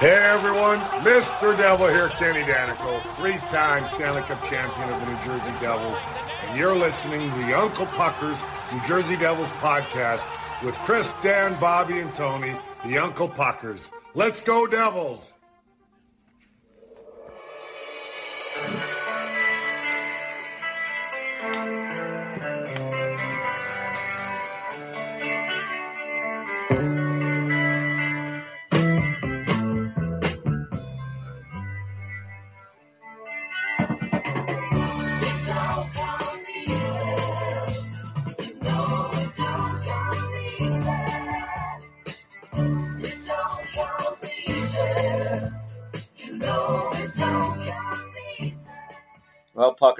Hey everyone, Mr. Devil here, Kenny Daneyko, three-time Stanley Cup champion of the New Jersey Devils, and you're listening to the Uncle Puckers New Jersey Devils podcast with Chris, Dan, Bobby, and Tony, the Uncle Puckers. Let's go Devils!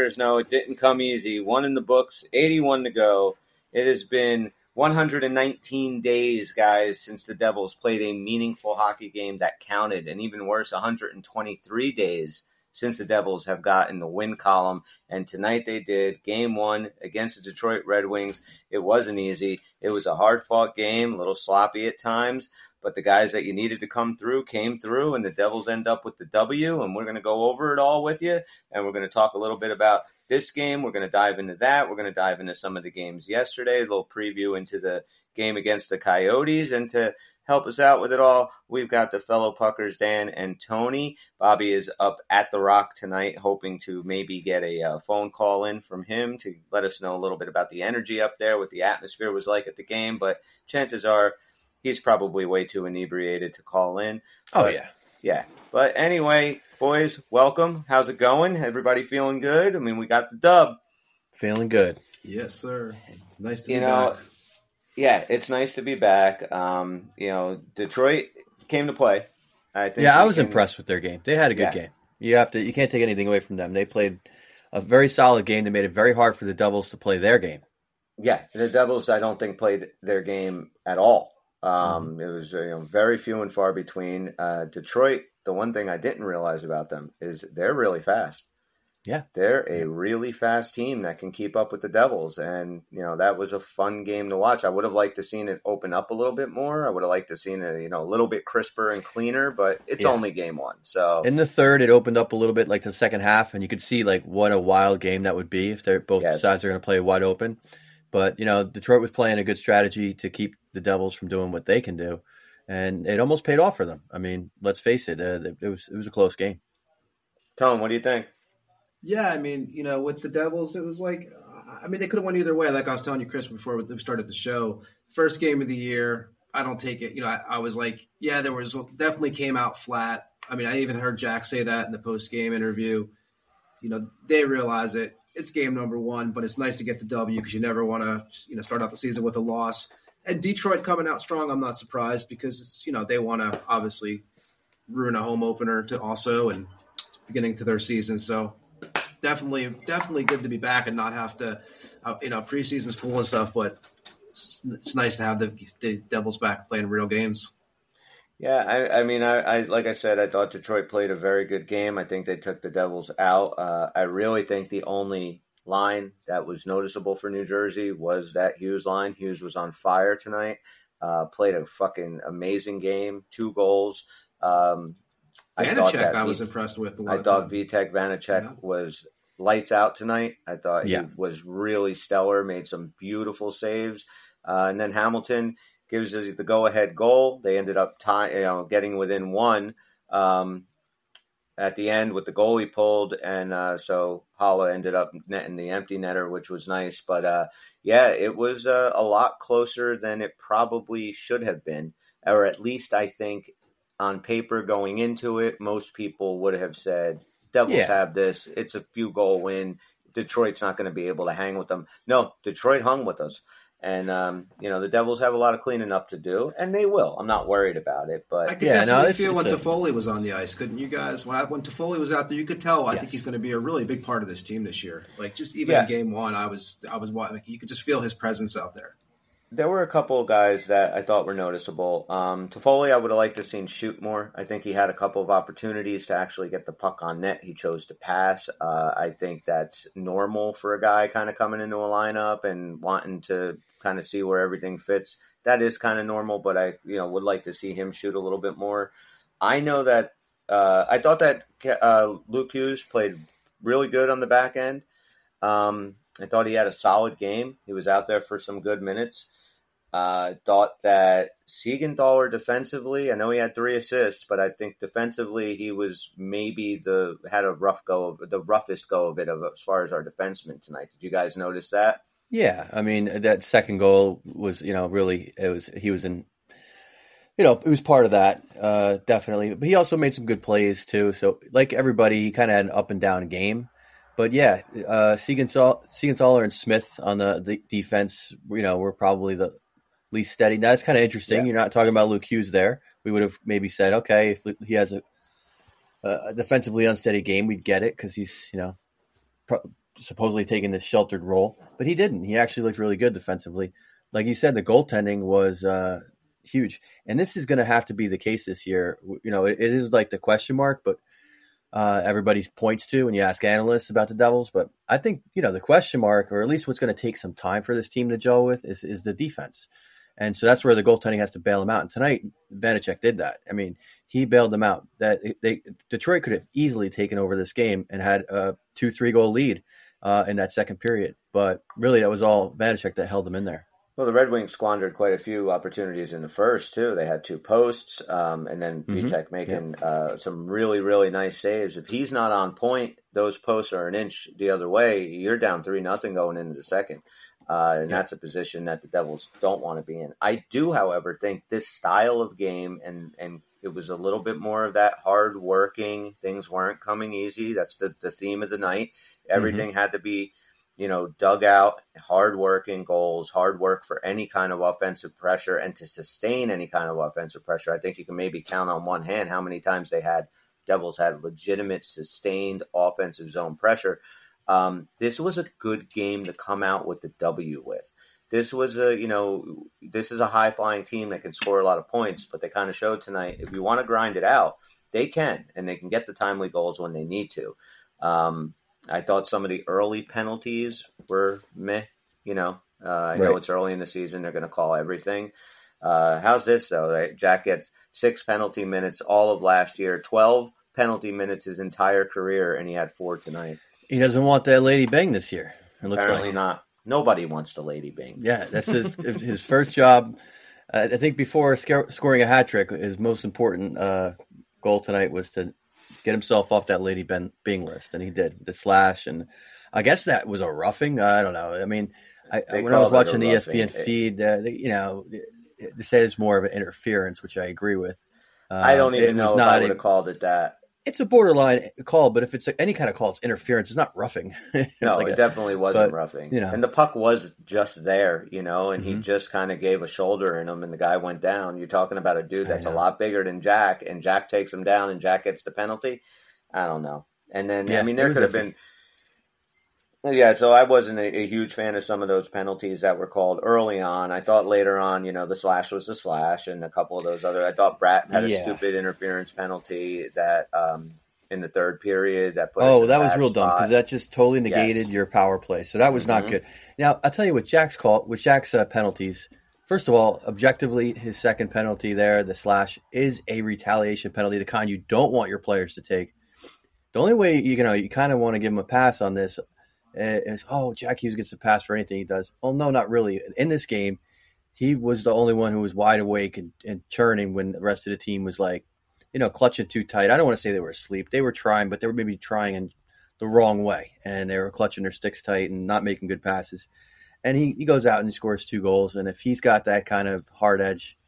Puckers, no, it didn't come easy. One in the books, 81 to go. It has been 119 days, guys, since the Devils played a meaningful hockey game that counted, and even worse, 123 days since the Devils have gotten the win column. And tonight they did game one against the Detroit Red Wings. It wasn't easy. It was a hard fought game, a little sloppy at times, but the guys that you needed to come through came through, and the Devils end up with the W. And we're going to go over it all with you, and we're going to talk a little bit about this game. We're going to dive into that. We're going to dive into some of the games yesterday, a little preview into the game against the Coyotes, and to help us out with it all, we've got the fellow Puckers, Dan and Tony. Bobby is up at the Rock tonight, hoping to maybe get a uh, phone call in from him to let us know a little bit about the energy up there, what the atmosphere was like at the game. But chances are he's probably way too inebriated to call in. Oh But, yeah. yeah. But anyway, boys, welcome. How's it going? Everybody feeling good? I mean, we got the dub. Feeling good. Yes, sir. Nice to You be know, back. Yeah, it's nice to be back. Um, you know, Detroit came to play. I think. Yeah, I was can- impressed with their game. They had a good Yeah. game. You have to you can't take anything away from them. They played a very solid game. They made it very hard for the Devils to play their game. Yeah, the Devils. I don't think played their game at all. Um, Mm-hmm. It was you know very few and far between. Uh, Detroit. The one thing I didn't realize about them is they're really fast. Yeah. they're a really fast team that can keep up with the Devils, and you know that was a fun game to watch. I would have liked to seen it open up a little bit more. I would have liked to seen it, you know, a little bit crisper and cleaner. But it's Yeah. only game one, so In the third, it opened up a little bit, like the second half, and you could see like what a wild game that would be if they're both Yes. sides are going to play wide open. But you know, Detroit was playing a good strategy to keep the Devils from doing what they can do, and it almost paid off for them. I mean, let's face it, uh, it was it was a close game. Tom, what do you think? Yeah, I mean, you know, with the Devils, it was like, I mean, they could have won either way. Like I was telling you, Chris, before we started the show, first game of the year, I don't take it. You know, I, I was like, yeah, there was definitely came out flat. I mean, I even heard Jack say that in the post game interview. You know, they realize it. It's game number one, but it's nice to get the W because you never want to, you know, start out the season with a loss. And Detroit coming out strong, I'm not surprised because it's, you know, they want to obviously ruin a home opener to also and beginning to their season. So definitely, definitely good to be back and not have to, uh, you know, preseason's cool and stuff, but it's, it's nice to have the, the Devils back playing real games. Yeah, I, I mean, I, I like I said, I thought Detroit played a very good game. I think they took the Devils out. Uh, I really think the only line that was noticeable for New Jersey was that Hughes line. Hughes was on fire tonight. Uh, played a fucking amazing game, two goals. Um, thought Vanecek, that I was Vi- impressed with. A I thought. Vitek Vanecek Yeah. was lights out tonight. I thought Yeah. he was really stellar, made some beautiful saves. Uh, and then Hamilton gives us the go ahead goal. They ended up tie, you know, getting within one um, at the end with the goal he pulled. And uh, so Haula ended up netting the empty netter, which was nice. But uh, yeah, it was uh, a lot closer than it probably should have been. Or at least I think on paper going into it, most people would have said, Devils Yeah. have this. It's a few goal win. Detroit's not going to be able to hang with them. No, Detroit hung with us. And, um, you know, the Devils have a lot of cleaning up to do, and they will. I'm not worried about it. But I could Yeah, no, definitely it's- feel when it's a- Toffoli was on the ice, couldn't you guys? When, I, when Toffoli was out there, you could tell. I Yes. think he's going to be a really big part of this team this year. Like just even Yeah. in game one, I was I was wa- like, you could just feel his presence out there. There were a couple of guys that I thought were noticeable. Um, Toffoli, I would have liked to have seen shoot more. I think he had a couple of opportunities to actually get the puck on net. He chose to pass. Uh, I think that's normal for a guy kind of coming into a lineup and wanting to kind of see where everything fits. That is kind of normal, but I you know would like to see him shoot a little bit more. I know that uh, I thought that uh, Luke Hughes played really good on the back end. Um, I thought he had a solid game. He was out there for some good minutes. Uh, thought that Siegenthaler defensively, I know he had three assists, but I think defensively he was maybe the had a rough go of the roughest go of it of as far as our defensemen tonight. Did you guys notice that? Yeah, I mean that second goal was you know really it was he was in you know it was part of that uh, definitely, but he also made some good plays too. So like everybody, he kind of had an up and down game. But yeah, uh, Siegenthaler and Smith on the, the defense, you know, were probably the least steady. That's kind of interesting. Yeah. You're not talking about Luke Hughes there. We would have maybe said, okay, if he has a, a defensively unsteady game, we'd get it because he's, you know, pro- supposedly taking this sheltered role. But he didn't. He actually looked really good defensively. Like you said, the goaltending was uh, huge. And this is going to have to be the case this year. You know, it, it is like the question mark, but uh, everybody points to when you ask analysts about the Devils. But I think, you know, the question mark, or at least what's going to take some time for this team to gel with, is, is the defense. And so that's where the goaltending has to bail them out. And tonight, Vanecek did that. I mean, he bailed them out. That they Detroit could have easily taken over this game and had a two three goal lead uh, in that second period. But really, that was all Vanecek that held them in there. Well, the Red Wings squandered quite a few opportunities in the first too. They had two posts, um, and then mm mm-hmm. making yeah. uh, some really, really nice saves. If he's not on point, those posts are an inch the other way. You're down three nothing going into the second. Uh, and yeah. that's a position that the Devils don't want to be in. I do, however, think this style of game and and it was a little bit more of that hard working. Things weren't coming easy. That's the the theme of the night. Everything mm-hmm. had to be, you know, dug out, hard working goals, hard work for any kind of offensive pressure, and to sustain any kind of offensive pressure. I think you can maybe count on one hand how many times they had Devils had legitimate sustained offensive zone pressure. Um, this was a good game to come out with the W with. This was a, you know, this is a high flying team that can score a lot of points, but they kind of showed tonight if you want to grind it out, they can, and they can get the timely goals when they need to. Um, I thought some of the early penalties were meh, you know. Uh, I right. know it's early in the season; they're going to call everything. Uh, how's this though? Right? Jack gets six penalty minutes all of last year, twelve penalty minutes his entire career, and he had four tonight. He doesn't want that lady bang this year. It looks Apparently like. not. Nobody wants the lady bang. Yeah, that's his his first job. Uh, I think before sc- scoring a hat trick, his most important uh, goal tonight was to get himself off that lady ben- Byng list, and he did the slash. And I guess that was a roughing. I don't know. I mean, I, when I was watching the ESPN feed, uh, they, you know, they say it's more of an interference, which I agree with. I don't even know if I would have called it that it's a borderline call, but if it's any kind of call, it's interference. It's not roughing. it's no, like it a, definitely wasn't but, roughing. You know, and the puck was just there, you know, and mm-hmm. he just kind of gave a shoulder in him, and the guy went down. You're talking about a dude that's a lot bigger than Jack, and Jack takes him down, and Jack gets the penalty. I don't know. And then yeah, I mean, there could have been yeah, so I wasn't a, a, huge fan of some of those penalties that were called early on. I thought later on, you know, the slash was the slash, and a couple of those other. I thought Bratt had a yeah. stupid interference penalty that um, in the third period that put. Oh, that was real spot. dumb because that just totally negated yes. your power play. So that was mm-hmm. not good. Now I'll tell you what Jack's call with Jack's uh, penalties. First of all, objectively, his second penalty there, the slash, is a retaliation penalty, the kind you don't want your players to take. The only way you, you know you kind of want to give him a pass on this Eh, is oh Jack Hughes gets a pass for anything he does. Well, no, not really. In this game, he was the only one who was wide awake and, and churning when the rest of the team was like, you know, clutching too tight. I don't want to say they were asleep. They were trying, but they were maybe trying in the wrong way, and they were clutching their sticks tight and not making good passes. And he, he goes out and scores two goals. And if he's got that kind of hard edge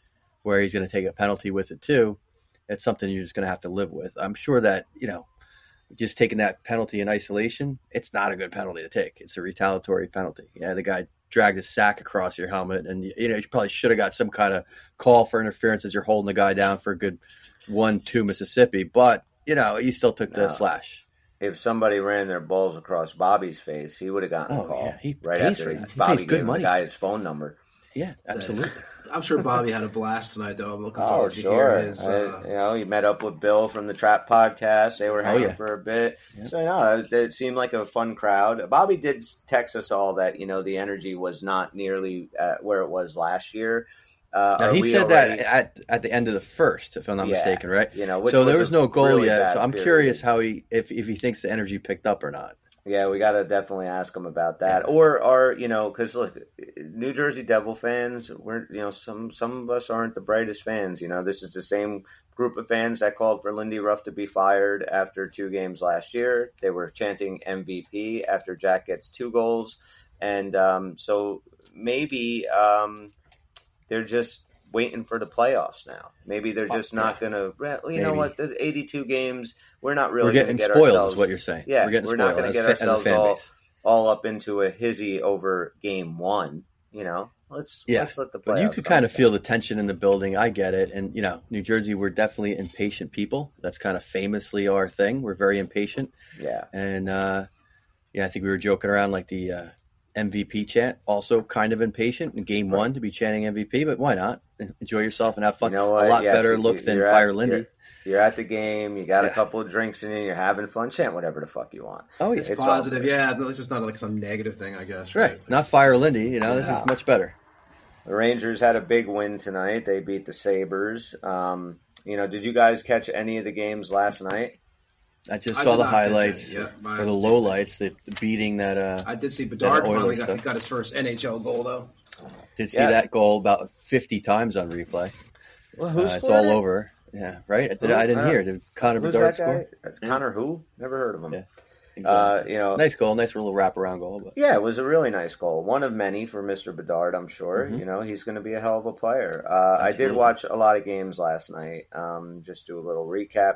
where he's going to take a penalty with it too, it's something you're just going to have to live with. I'm sure that you know just taking that penalty in isolation, it's not a good penalty to take. It's a retaliatory penalty. Yeah, the guy dragged a sack across your helmet, and you know you probably should have got some kind of call for interference as you're holding the guy down for a good one, two Mississippi. But you know you still took the no. slash. If somebody ran their balls across Bobby's face, he would have gotten oh, a call yeah. he right after Bobby gave the guy his phone number. Yeah, absolutely. I'm sure Bobby had a blast tonight, though. I'm looking Oh, forward to sure. hearing his. I- Uh, you know, he met up with Bill from the Trap Podcast. They were hanging yeah. for a bit. Yeah. So, no, it, it seemed like a fun crowd. Bobby did text us all that, you know, the energy was not nearly uh, where it was last year. Uh, Now, he said already- that at at the end of the first, if I'm not Yeah. mistaken, right? you know, which So there was no goal really yet. So I'm period. curious how he if if he thinks the energy picked up or not. Yeah, we got to definitely ask them about that. Or, are you know, because look, New Jersey Devil fans, we're you know some some of us aren't the brightest fans. You know, this is the same group of fans that called for Lindy Ruff to be fired after two games last year. They were chanting MVP after Jack gets two goals, and um, so maybe um, they're just waiting for the playoffs now. Maybe they're just not going to. Well, you know what? The 82 games, we're not really We're getting get spoiled, ourselves, is what you're saying. yeah, we're getting we're not going to get fa- ourselves all, all up into a hizzy over game one. You know, let's Yeah, let's let the But you could kind of feel the tension in the building. I get it, and you know, New Jersey, we're definitely impatient people. That's kind of famously our thing. We're very impatient, yeah. and uh, yeah, I think we were joking around like the uh, MVP chant. Also, kind of impatient in Game One to be chanting MVP, but why not enjoy yourself and have fun? You know? A lot Yes, better you- look than at- Fire Lindy. You're, you're at the game. You got a couple of drinks in you. You're having fun. Chant whatever the fuck you want. Oh yeah, it's, It's positive, yeah. No, this is not like some negative thing, I guess. right. Right. Not Fire Lindy. You know, this is much better. The Rangers had a big win tonight. They beat the Sabres. Um, you know, did you guys catch any of the games last night? I just I saw the highlights. Yeah, or the was- lowlights, the, the beating that uh, I did see Bedard finally got, got his first NHL goal, though. did see Yeah. that goal about fifty times on replay. Well, Uh, it's all over. Yeah, right. I, did, Who? I didn't Uh, hear. Did Connor Who's Bedard that guy? score? That's Connor who? Never heard of him. Yeah. Uh, you know, nice goal, nice little wraparound goal. But Yeah, it was a really nice goal. One of many for Mr. Bedard, I'm sure. Mhm. You know, he's going to be a hell of a player. Uh, I did watch a lot of games last night. Um, just do a little recap.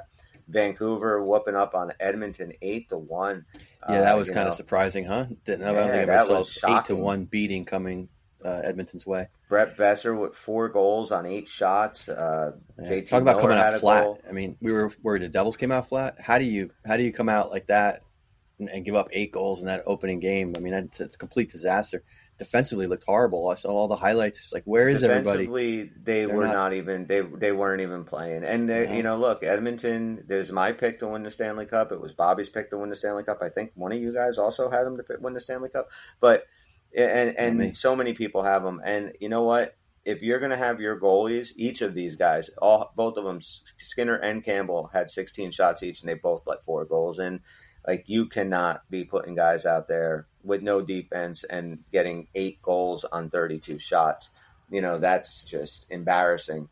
Vancouver whooping up on Edmonton eight to one. yeah, that Uh, was you kind know, of surprising, huh? Didn't I don't Yeah, think that I saw eight to one beating coming uh, Edmonton's way. Brett Boeser with four goals on eight shots. Uh, Yeah. Talk about Miller coming out flat. goal. I mean, we were worried the Devils came out flat. How do you how do you come out like that and, and give up eight goals in that opening game? I mean, that's it's a complete disaster. Defensively looked horrible. I saw all the highlights. Like, where is everybody? Defensively, they They're were not- not, even they they weren't even playing. And uh, they, No. you know, look, Edmonton. There's my pick to win the Stanley Cup. It was Bobby's pick to win the Stanley Cup. I think one of you guys also had him to win the Stanley Cup. But and Not and so many people have them. And you know what? If you're going to have your goalies, each of these guys, all both of them, Skinner and Campbell, had 16 shots each, and they both let four goals in. Like you cannot be putting guys out there with no defense and getting eight goals on 32 shots. You know that's just embarrassing.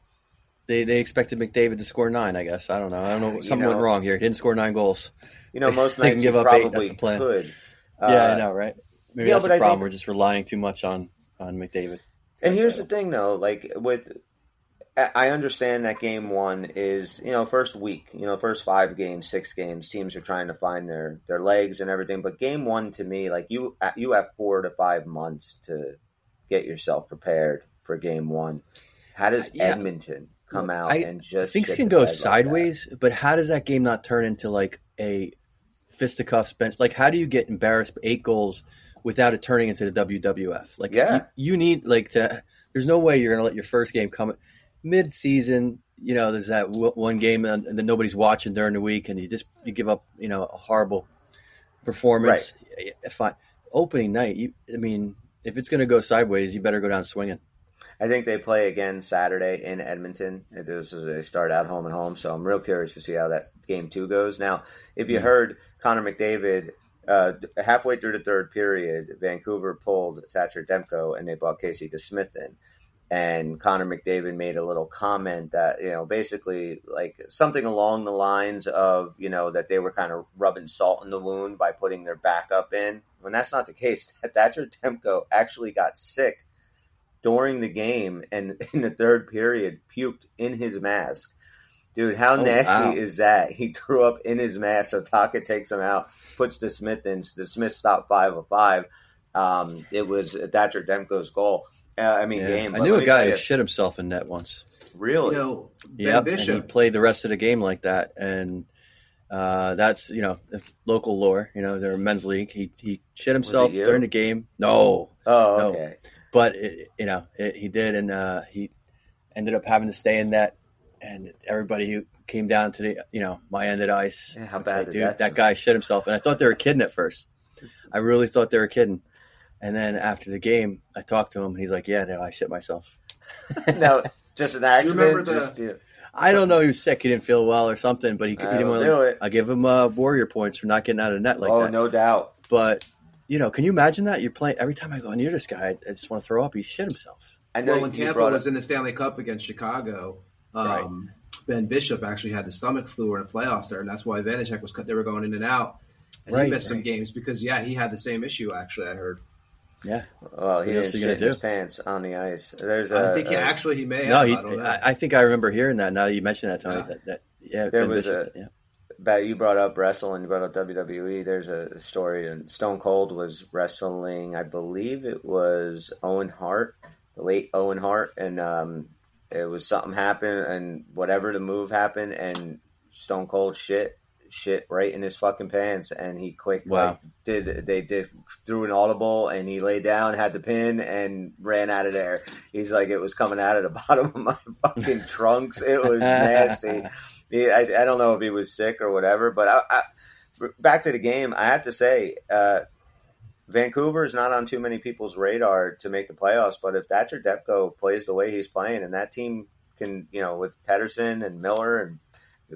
They they expected McDavid to score nine. I guess I don't know. I don't know. You Something know- went wrong here. He didn't score nine goals. You know most They can give you up eight, that's the plan. could. yeah, Uh, I know, right? Maybe yeah, that's the problem. think- We're just relying too much on on McDavid. And here's the thing, though, like with, I understand that game one is you know first week, you know first five games, six games, teams are trying to find their their legs and everything. But game one to me, like you uh, you have four to five months to get yourself prepared for game one. How does Yeah. Edmonton come out I- and just Things can go bed like sideways, but how does that game not turn into like a fisticuffs bench? Like, how do you get embarrassed eight goals without it turning into the WWF? Like, Yeah. you, you need like to. There's no way you're going to let your first game come mid-season. You know, there's that w- one game and that nobody's watching during the week, and you just you give up, you know, a horrible performance. Yeah, Fine. Opening night, you, I mean, if it's going to go sideways, you better go down swinging. I think they play again Saturday in Edmonton. This is they start out home and home, so I'm real curious to see how that game two goes. Now, if you Mhm. heard Connor McDavid uh, halfway through the third period, Vancouver pulled Thatcher Demko and they brought Casey DeSmith in. And Connor McDavid made a little comment that, you know, basically like something along the lines of, you know, that they were kind of rubbing salt in the wound by putting their backup in. When that's not the case, Thatcher Demko actually got sick during the game and in the third period puked in his mask. Dude, how Oh, nasty wow. is that? He threw up in his mask, so Taka takes him out, puts DeSmith in. DeSmith stopped five of five. Um, it was Thatcher Demko's goal. Uh, I mean, Yeah. game. I knew a guy who you, shit himself in net once. really. You know, Ben Yep, and he played the rest of the game like that, and uh, that's you know local lore. You know, they're a men's league. He he shit himself you? during the game. No, oh, no. okay. but it, you know it, he did, and uh, he ended up having to stay in net. And everybody who came down to the you know my end of the ice, Yeah, how bad like, did dude, that that guy shit himself, and I thought they were kidding at first. I really thought they were kidding. And then after the game, I talked to him. and He's like, "Yeah, no, I shit myself." no, just an accident. remember the- just, you know, I don't know. He was sick. He didn't feel well or something, but he, he didn't That'll want do to. it. I give him uh, warrior points for not getting out of net like that. oh, that. no doubt. But you know, can you imagine that you're playing every time I go near this guy, I just want to throw up. He shit himself. I know Well, when you Tampa brought was up, in the Stanley Cup against Chicago, um, Right. Ben Bishop actually had the stomach flu in the playoffs there, and that's why Vanacek was cut. They were going in and out, and Right, he missed some right. games because yeah, he had the same issue. Actually, I heard. Yeah. well, he What didn't gonna shit his do? pants on the ice. There's a, I think he a- actually he may. No, have, he. I don't know. I, I think I remember hearing that. Now that you mentioned that, Tony. Yeah. That, that yeah, There was Bishop, a- yeah. But you brought up wrestling, you brought up WWE. There's a story, and Stone Cold was wrestling. I believe it was Owen Hart, the late Owen Hart, and um, it was something happened, and whatever the move happened, and Stone Cold shit, shit right in his fucking pants, and he quick Wow. like did they did threw an audible, and he laid down, had the pin, and ran out of there. He's like, it was coming out of the bottom of my fucking trunks. It was nasty. Yeah, I, I don't know if he was sick or whatever, but I, I, back to the game, I have to say, uh, Vancouver is not on too many people's radar to make the playoffs. But if Thatcher Demko plays the way he's playing, and that team can, you know, with Pettersson and Miller and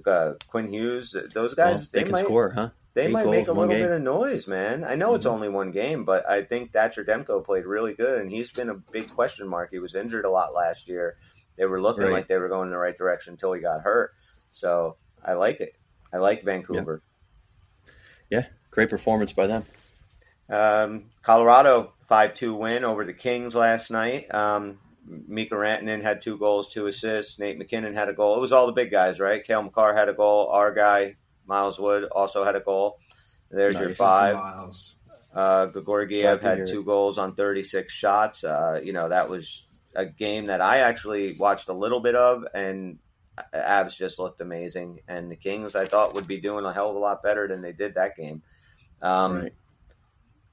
uh, Quinn Hughes, those guys, Well, they, they, can might score, huh? they Eight might goals make a little game. bit of noise, man. I know it's Mhm. only one game, but I think Thatcher Demko played really good, and he's been a big question mark. He was injured a lot last year. They were looking Right. like they were going in the right direction until he got hurt. So I like it. I like Vancouver. Yeah. Great performance by them. Um, Colorado five two win over the Kings last night. Um, Mika Rantanen had two goals, two assists. Nate MacKinnon had a goal. It was all the big guys, right? Cale Makar had a goal. Our guy Miles Wood also had a goal. There's your five. Miles. Uh, to had two goals on 36 shots. Uh, you know, that was a game that I actually watched a little bit of, and Avs just looked amazing. And the Kings, I thought, would be doing a hell of a lot better than they did that game. Um, Right.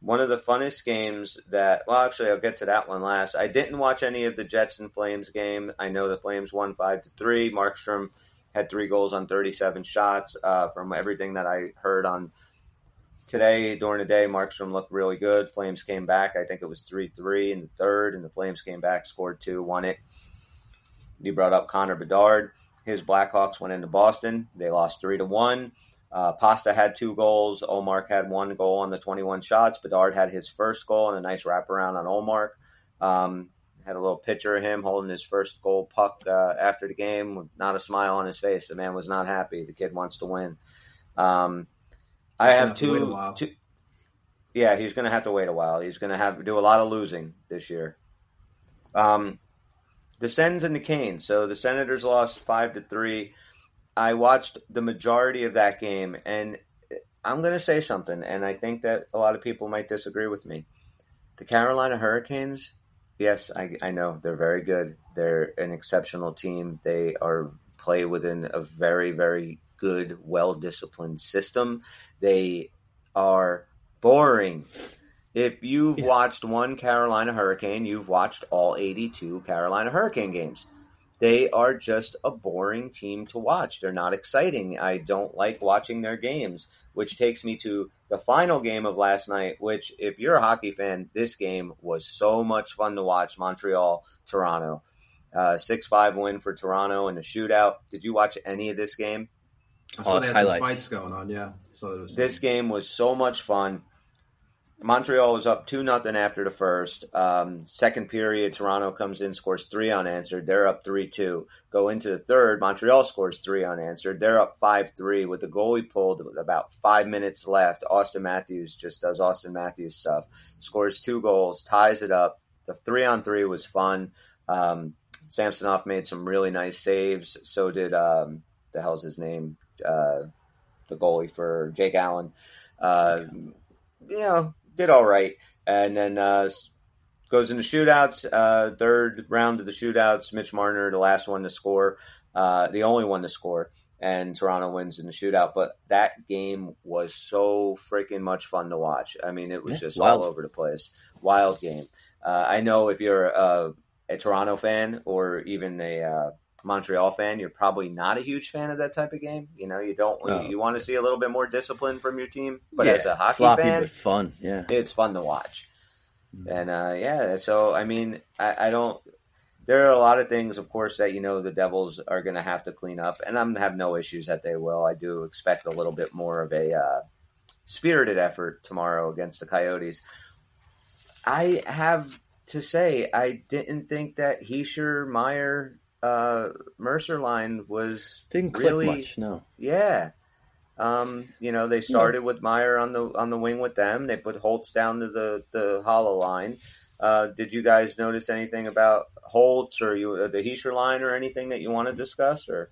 One of the funnest games that, well, actually, I'll get to that one last. I didn't watch any of the Jets and Flames game. I know the Flames won 5 to 3. Markstrom had three goals on 37 shots. Uh, from everything that I heard on today during the day, Markstrom looked really good. Flames came back. I think it was 3 3 in the third, and the Flames came back, scored two, won it. You brought up Connor Bedard. His Blackhawks went into Boston. They lost 3 to 1. Uh, Pasta had two goals. Ullmark had one goal on the 21 shots. Bedard had his first goal and a nice wraparound on Ullmark. Um, had a little picture of him holding his first goal puck uh, after the game with not a smile on his face. The man was not happy. The kid wants to win. Um, I have have to wait a two, two. Yeah, he's going to have to wait a while. He's going to have to do a lot of losing this year. Um, the Sens and the Canes. So the Senators lost five to three. I watched the majority of that game, and I'm going to say something, and I think that a lot of people might disagree with me. The Carolina Hurricanes, yes, I, I know they're very good. They're an exceptional team. They are play within a very, very good, well disciplined system. They are boring. If you've Yeah. watched one Carolina Hurricane, you've watched all 82 Carolina Hurricane games. They are just a boring team to watch. They're not exciting. I don't like watching their games, which takes me to the final game of last night, which, if you're a hockey fan, this game was so much fun to watch Montreal, Toronto. Uh, 6 5 win for Toronto in a shootout. Did you watch any of this game? I saw Oh, they had highlights. some fights going on. Yeah, so it was This game was so much fun. Montreal was up two nothing after the first. Um, second period, Toronto comes in, scores three unanswered. They're up three two. Go into the third, Montreal scores three unanswered. They're up five three with the goalie pulled with about five minutes left. Auston Matthews just does Auston Matthews stuff. Scores two goals, ties it up. The three on three was fun. Um, Samsonov made some really nice saves. So did um, the hell's his name? Uh, the goalie for Jake Allen. Uh, you know, did all right. And then uh, goes into shootouts. Uh, third round of the shootouts, Mitch Marner, the last one to score, uh, the only one to score, and Toronto wins in the shootout. But that game was so freaking much fun to watch. I mean, it was Yeah, just wild. all over the place. Wild game. Uh, I know if you're a, a Toronto fan or even a uh, Montreal fan, you're probably not a huge fan of that type of game. You know, you don't No. you, want to see a little bit more discipline from your team. But Yeah, as a hockey sloppy fan, but fun. Yeah. it's fun to watch. Mm-hmm. And uh, yeah, so I mean, I, I don't. There are a lot of things, of course, that you know the Devils are going to have to clean up, and I'm have no issues that they will. I do expect a little bit more of a uh, spirited effort tomorrow against the Coyotes. I have to say, I didn't think that Hischier, Meier, uh, Mercer line was Didn't click really much. No. yeah. Um, you know, they started with Meier on the on the wing with them. They put Holtz down to the the Haula line. Uh, did you guys notice anything about Holtz or you uh, the Hischier line or anything that you want to discuss? Or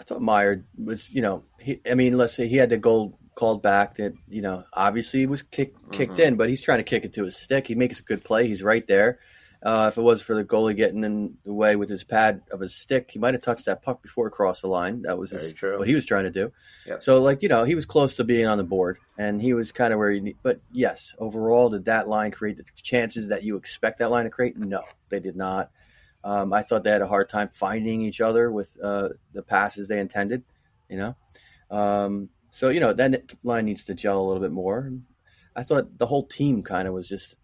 I thought Meier was, you know, he, I mean, let's say he had the goal called back that, you know, obviously he was kick, kicked Mhm. in, but he's trying to kick it to his stick. He makes a good play. He's right there. Uh, if it was for the goalie getting in the way with his pad of his stick, he might have touched that puck before it crossed the line. That was his, true. what he was trying to do. Yep. So, like, you know, he was close to being on the board, and he was kind of where you need. But yes, overall, did that line create the chances that you expect that line to create? No, they did not. Um, I thought they had a hard time finding each other with uh, the passes they intended. You know, um, so you know that line needs to gel a little bit more. I thought the whole team kind of was just,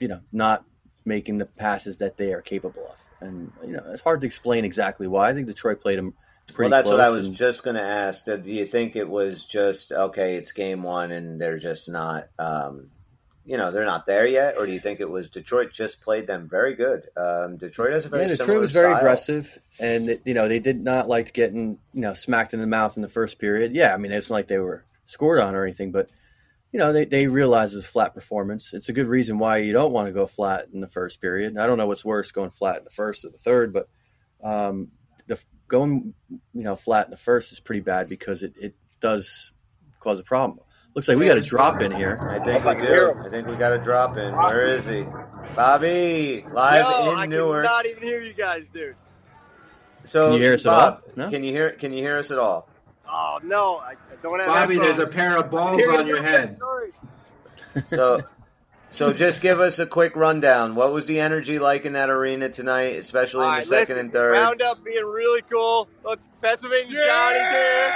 you know, not making the passes that they are capable of, and you know it's hard to explain exactly why. I think Detroit played them pretty well, that's what I was and- just going to ask. Do you think it was just okay? It's game one, and they're just not. Um, you know, they're not there yet, or do you think it was Detroit just played them very good? Um, Detroit has a very yeah, Detroit was very style. aggressive, and it- you know they did not like getting you know smacked in the mouth in the first period. Yeah, I mean it's not like they were scored on or anything, but you know they they realized it was a flat performance. It's a good reason why you don't want to go flat in the first period. I don't know what's worse, going flat in the first or the third, but um, the going you know flat in the first is pretty bad because it, it does cause a problem. Looks like we got a drop in here. I think we do. I think we got a drop in. Where is he? Bobby, live Yo, in I Newark. cannot even hear you guys, dude. So, Can you hear us at all? No? Can you hear? Can you hear us at all? Oh no, I, I don't have Bobby, there's a pair of balls Hear on your head. So, so just give us a quick rundown. What was the energy like in that arena tonight, especially All in right, the second listen, and third? Round up being really cool. Look, Pennsylvania Johnny's here.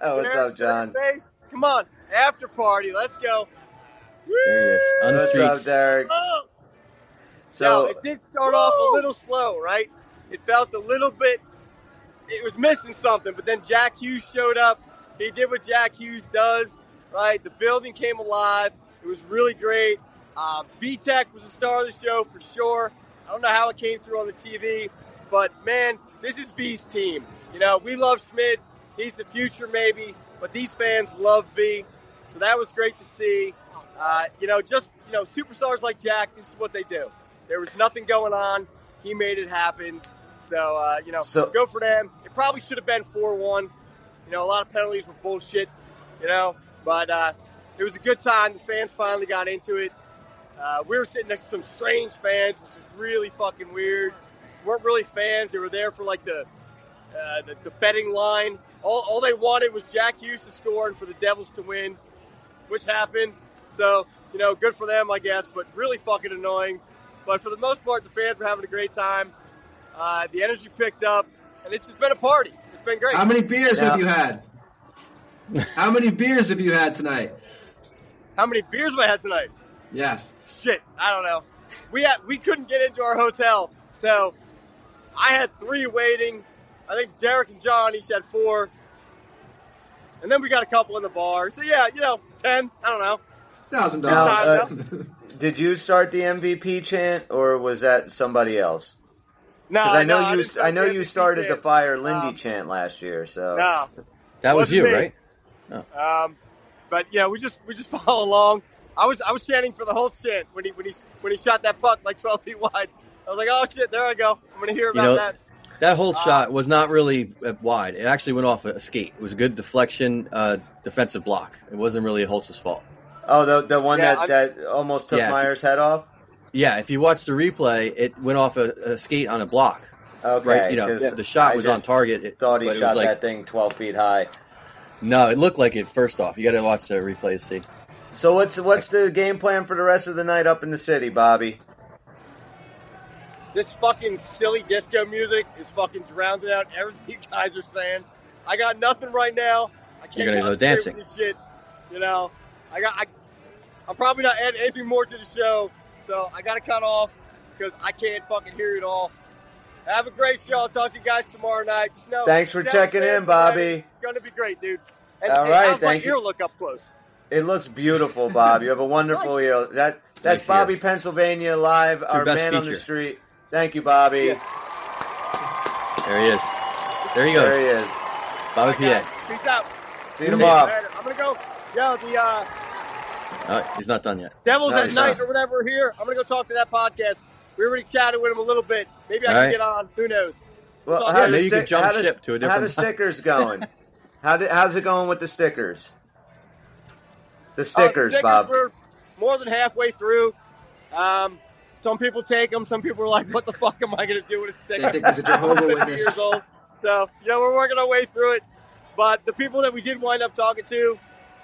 What's up, John? Come on, after party. Let's go. There he is on the What's streets. up, Derek? Oh. So, no, it did start off a little slow, right? It felt a little bit. It was missing something, but then Jack Hughes showed up. He did what Jack Hughes does, right? The building came alive. It was really great. Uh, Vitek was the star of the show for sure. I don't know how it came through on the TV, but man, this is V's team. You know, we love Schmid. He's the future, maybe, but these fans love V. So that was great to see. Uh, you know, just, you know, superstars like Jack, this is what they do. There was nothing going on. He made it happen. So, uh, you know, So- go for them. It probably should have been 4 1. You know, a lot of penalties were bullshit, you know, but uh, it was a good time. The fans finally got into it. Uh, we were sitting next to some strange fans, which is really fucking weird. weren't really fans. They were there for like the uh, the, the betting line. All, all they wanted was Jack Hughes to score and for the Devils to win, which happened. So, you know, good for them, I guess, but really fucking annoying. But for the most part, the fans were having a great time. Uh, the energy picked up, and it's just been a party. It's been great. How many beers Yeah. have you had? How many beers have you had tonight? How many beers have I had tonight? Yes. Shit, I don't know. We had we couldn't get into our hotel, so I had three waiting. I think Derek and John each had four, and then we got a couple in the bar. So yeah, you know, ten. I don't know. Thousand Now, dollars. uh, did you start the MVP chant, or was that somebody else? No, Because I know no, you, didn't I know you started the. Fire Lindy Um, chant last year. So No, That was you, me. right? Um, but yeah, we just we just follow along. I was I was chanting for the whole chant when he when he when he shot that puck like 12 feet wide. I was like, oh shit, there I go. I'm gonna hear about know, that. That whole Uh, shot was not really uh, wide. It actually went off a skate. It was a good deflection, uh, defensive block. It wasn't really Holtz's fault. oh, the the one Yeah, that, that almost took Yeah, if you- Meier's head off. Yeah, if you watch the replay, it went off a, a skate on a block. Okay, right, you know, 'cause the shot I was on target. It, Thought he it shot was like, that thing 12 feet high. No, it looked like it. First off, you got to watch the replay to see. So what's what's the game plan for the rest of the night up in the city, Bobby? This fucking silly disco music is fucking drowning out everything you guys are saying. I got nothing right now. I can't You're gonna go dancing. This shit, you know. I got. I, I'm probably not adding anything more to the show, so I got to cut off because I can't fucking hear it all. Have a great show. I'll talk to you guys tomorrow night. Just know. Thanks for checking in, Bobby. ready. It's going to be great, dude. And, All hey, right, how's my thank you. ear look up close? It looks beautiful, Bob. You have a wonderful Nice. year. That that's Nice Bobby, year. Pennsylvania live, your our best man on the street. Thank you, Bobby. Yeah. There he is. There he goes. There he is. Bobby Okay, PA. Peace out. See you tomorrow. Later. I'm gonna go. Yo, the uh, He's not done yet. Devils Nice, at Night huh? or whatever here. I'm gonna go talk to that podcast. We already chatted with him a little bit. Maybe I All can right. get on. Who knows? Well, Yeah, how the maybe you could stick- jump how the- ship to a How the stickers going? how did, how's it going with the stickers? The Uh, stickers, Bob. We're more than halfway through. Um, some people take them. Some people are like, "What the fuck am I gonna do with a sticker?" They think he's a Jehovah Witness. years old. So you know, we're working our way through it. But the people that we did wind up talking to,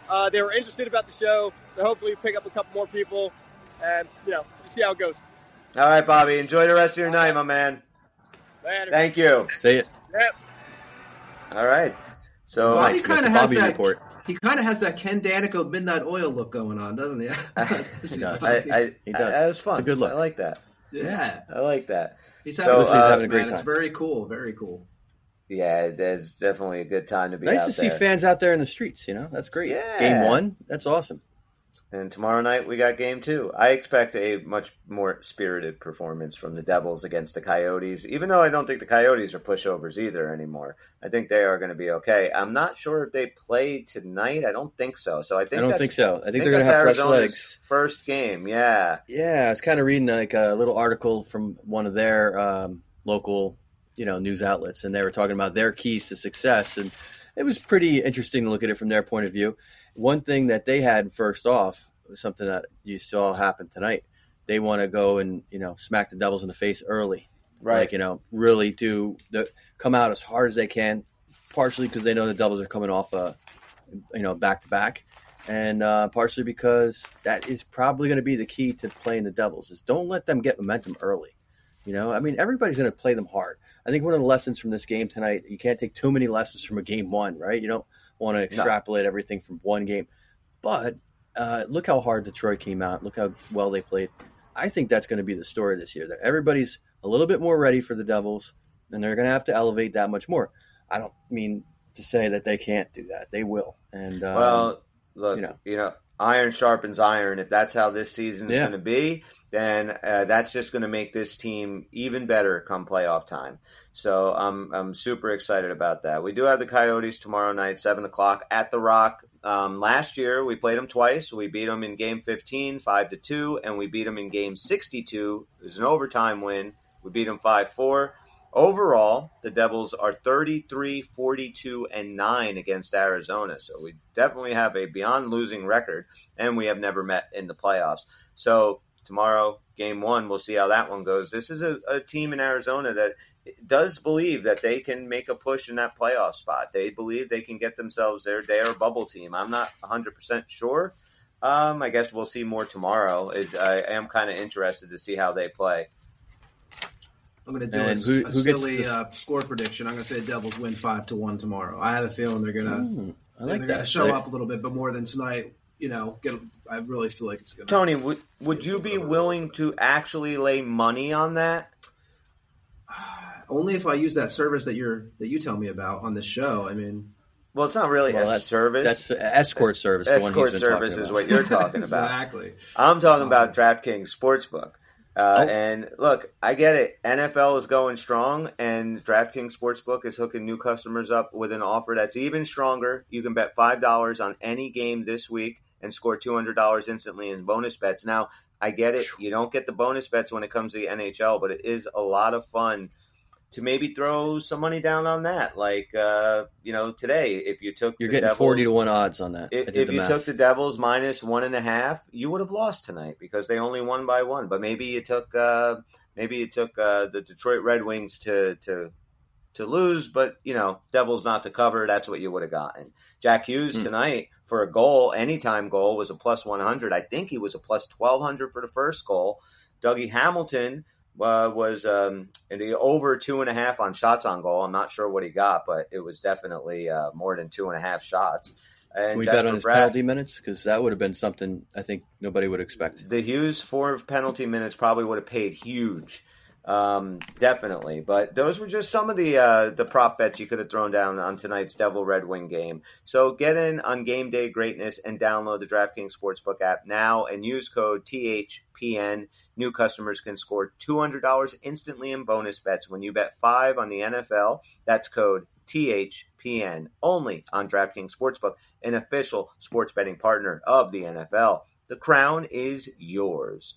uh, they were interested about the show. So hopefully, pick up a couple more people, and you know, see how it goes. All right, Bobby. Enjoy the rest of your night, my man. Later. Thank you. See you. Yep. All right. So Bobby Nice, kind of has Bobby that. report. He kind of has that Ken Daneyko Midnight Oil look going on, doesn't he? He does. I, I, He does. That was fun. It's a good look. I like that. yeah, I like that. he's So, having, uh, a having a great man. It's very cool. Very cool. Yeah, it's definitely a good time to be Nice to see there. fans out there in the streets. You know, that's great. Yeah. Game one, that's awesome. And tomorrow night we got game two. I expect a much more spirited performance from the Devils against the Coyotes, even though I don't think the Coyotes are pushovers either anymore. I think they are going to be okay. I'm not sure if they play tonight. I don't think so. So I think I don't think so. I think, I they're going to have fresh legs. First game, yeah. Yeah, I was kind of reading like a little article from one of their um, local, you know, news outlets, and they were talking about their keys to success, and it was pretty interesting to look at it from their point of view. One thing that they had first off was something that you saw happen tonight. They want to go and you know smack the Devils in the face early, right? like you know, really do the come out as hard as they can. Partially because they know the Devils are coming off a, you know, back to back, and uh, partially because that is probably going to be the key to playing the Devils is don't let them get momentum early. You know, I mean, everybody's going to play them hard. I think one of the lessons from this game tonight, you can't take too many lessons from a game one, right? You don't want to extrapolate everything from one game, but uh, look how hard Detroit came out. Look how well they played. I think that's going to be the story this year. That everybody's a little bit more ready for the Devils, and they're going to have to elevate that much more. I don't mean to say that they can't do that. They will. And um, Well, look, you you know. know, iron sharpens iron. If that's how this season is Yeah. going to be, then uh, that's just going to make this team even better come playoff time. So I'm I'm super excited about that. We do have the Coyotes tomorrow night, seven o'clock at the Rock. Um, last year we played them twice. We beat them in Game 15, five to two, and we beat them in Game 62. It was an overtime win. We beat them five four. Overall, the Devils are 33, 42, and 9 against Arizona. So we definitely have a beyond losing record, and we have never met in the playoffs. So tomorrow, game one, we'll see how that one goes. This is a, a team in Arizona that does believe that they can make a push in that playoff spot. They believe they can get themselves there. They are a bubble team. I'm not 100% sure. Um, I guess we'll see more tomorrow. It, I am kind of interested to see how they play. I'm going to do a, And who- a who silly this- uh, score prediction. I'm going to say Devils win five to one tomorrow. I have a feeling they're going to I like they're going that. to show Right. up a little bit, but more than tonight. You know, get. I really feel like it's going to. Tony, would, would you be willing to actually lay money on that? Only if I use that service that you're that you tell me about on this show. I mean, Well, it's not really Well, a that's- service. That's escort service. the one he's escort been service talking is about. what you're talking about. exactly. I'm talking about Um, DraftKings Sportsbook. Uh, Oh. And look, I get it. NFL is going strong, and DraftKings Sportsbook is hooking new customers up with an offer that's even stronger. You can bet $5 on any game this week and score $200 instantly in bonus bets. Now, I get it. You don't get the bonus bets when it comes to the NHL, but it is a lot of fun to maybe throw some money down on that. Like, uh, you know, today, if you took You're the getting Devils, forty to one odds on that. If, if you math. took the Devils minus one and a half, you would have lost tonight because they only won by one. But maybe you took uh, maybe you took uh, the Detroit Red Wings to to to lose, but you know Devils not to cover. That's what you would have gotten. Jack Hughes Hmm. tonight, for a goal, anytime goal was a plus 100. I think he was a plus 1200 for the first goal. Dougie Hamilton uh, was um, over two and a half on shots on goal. I'm not sure what he got, but it was definitely uh, more than two and a half shots. And Can we Jesper bet on his penalty minutes? Because that would have been something I think nobody would expect. The Hughes four penalty minutes probably would have paid huge, um, definitely. But those were just some of the uh, the prop bets you could have thrown down on tonight's Devil Red Wing game. So get in on game day greatness and download the DraftKings Sportsbook app now and use code THPN. New customers can score two hundred dollars instantly in bonus bets when you bet five on the NFL. That's code THPN only on DraftKings Sportsbook, an official sports betting partner of the NFL. The crown is yours.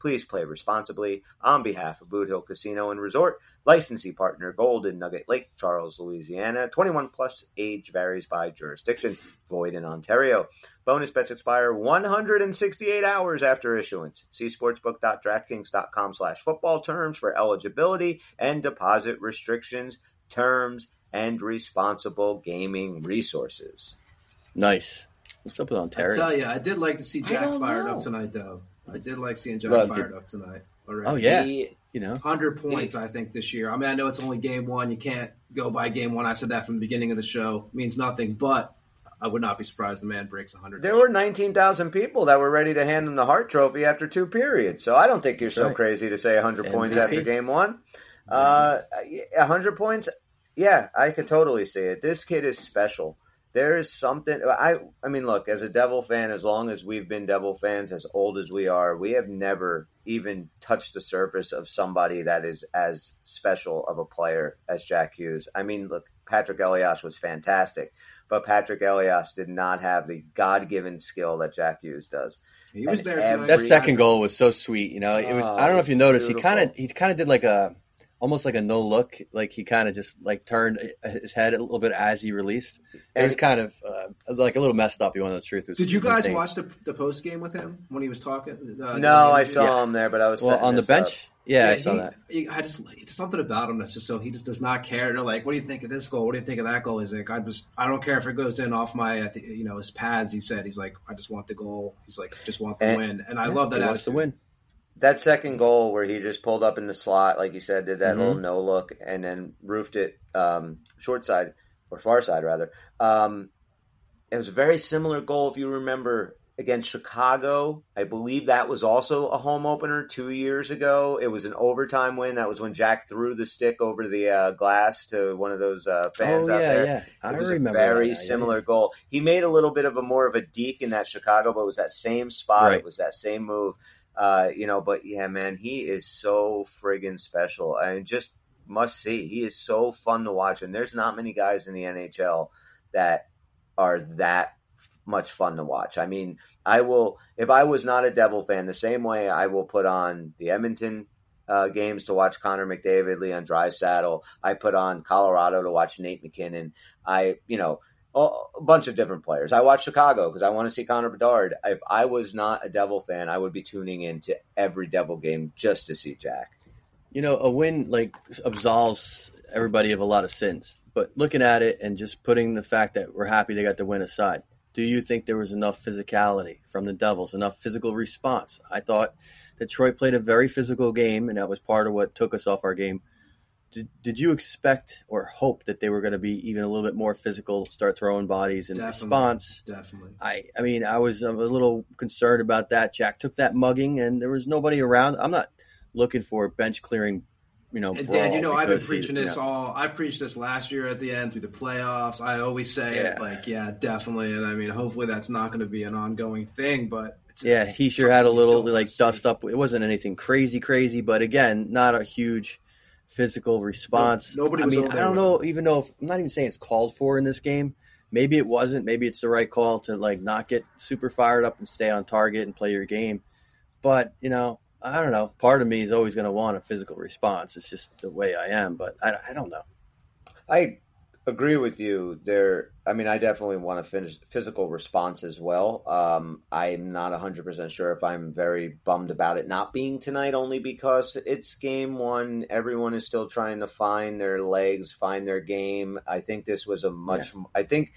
Please play responsibly on behalf of Boot Hill Casino and Resort. Licensee partner Golden Nugget Lake, Charles, Louisiana. 21 plus age varies by jurisdiction. Void in Ontario. Bonus bets expire 168 hours after issuance. See sportsbook.draftkings.com slash football terms for eligibility and deposit restrictions, terms, and responsible gaming resources. Nice. What's up with I Ontario? tell you, I did like to see Jack fired know. up tonight, though. I did like seeing Jack Well, fired did- up tonight. Already. Oh, yeah. He- you know, hundred points, I think, this year. I mean, I know it's only game one. You can't go by game one. I said that from the beginning of the show. It means nothing, but I would not be surprised the man breaks hundred. There were 19,000 people that were ready to hand him the Hart Trophy after two periods. So I don't think you're so right. crazy to say 100 points after game one. Uh, 100 points, yeah, I could totally see it. This kid is special. There is something. I I mean, look, as a Devil fan, as long as we've been Devil fans, as old as we are, we have never even touched the surface of somebody that is as special of a player as Jack Hughes. I mean, look, Patrik Elias was fantastic, but Patrik Elias did not have the God given skill that Jack Hughes does. He was and there. every- that second goal was so sweet. You know, it was. Oh, I don't know oh, if you noticed. He kind of he kind of did like a almost like a no look. Like he kind of just like turned his head a little bit as he released. It was kind of uh, like a little messed up. You want the truth? It was- Did you guys insane. watch the, the post game with him when he was talking? Uh, no, I saw Yeah. him there, but I was Well, on the this up. bench. Yeah, I saw he- that. he- I just something about him that's just so he just does not care. They're like, "What do you think of this goal? What do you think of that goal?" He's like, "I just I don't care if it goes in off my I think, you know his pads." He said, "He's like, I just want the goal. He's like, just want the And- win." And I love that He wants to attitude. win. That second goal where he just pulled up in the slot, like you said, did that Mhm. little no look and then roofed it um, short side or far side rather. Um, it was a very similar goal if you remember against Chicago. I believe that was also a home opener two years ago. It was an overtime win. That was when Jack threw the stick over the uh, glass to one of those uh, fans oh out yeah, there. yeah. I it was remember a very that now, yeah, similar goal. He made a little bit of a more of a deke in that Chicago, but it was that same spot. Right. It was that same move. Uh, you know, but yeah, man, he is so friggin' special. I just must see. He is so fun to watch, and there's not many guys in the NHL that are that much fun to watch. I mean, I will if I was not a Devil fan, the same way I will put on the Edmonton uh, games to watch Connor McDavid, Leon Draisaitl. I put on Colorado to watch Nate MacKinnon. I, you know, a bunch of different players. I watch Chicago because I want to see Connor Bedard. If I was not a Devil fan, I would be tuning into every Devil game just to see Jack. You know, a win like absolves everybody of a lot of sins. But looking at it and just putting the fact that we're happy they got the win aside, do you think there was enough physicality from the Devils, enough physical response? I thought Detroit played a very physical game, and that was part of what took us off our game. Did, did you expect or hope that they were going to be even a little bit more physical, start throwing bodies in Definitely. response? Definitely. I, I mean, I was a little concerned about that. Jack took that mugging, and there was nobody around. I'm not looking for bench clearing, you know. And Dan, you know, I've been he- preaching you this know, all. I preached this last year at the end through the playoffs. I always say it, like, yeah, definitely. And I mean, hopefully that's not going to be an ongoing thing. But it's, Yeah, he sure had a little like dust up. It wasn't anything crazy, crazy, but again, not a huge physical response. No- nobody I was mean, I don't with know, even though I'm not even saying it's called for in this game. Maybe it wasn't. Maybe it's the right call to like not get super fired up and stay on target and play your game. But you know, I don't know. Part of me is always going to want a physical response. It's just the way I am. But I, I don't know. I agree with you. There, I mean, I definitely want a finish, physical response as well. Um, I'm not 100 percent sure if I'm very bummed about it not being tonight, only because it's game one. Everyone is still trying to find their legs, find their game. I think this was a much. Yeah. I think,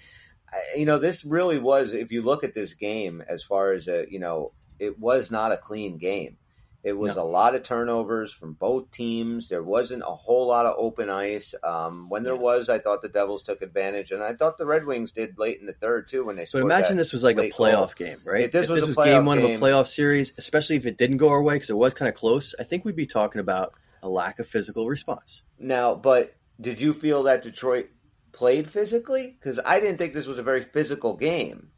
you know, this really was. If you look at this game, as far as a, you know, it was not a clean game. It was no. a lot of turnovers from both teams. There wasn't a whole lot of open ice. Um, when there yeah. was, I thought the Devils took advantage, and I thought the Red Wings did late in the third too when they. So imagine this was like a playoff goal. game, right? If this, if was, this was game one game, of a playoff series, especially if it didn't go our way because it was kind of close. I think we'd be talking about a lack of physical response. Now, but did you feel that Detroit played physically? Because I didn't think this was a very physical game.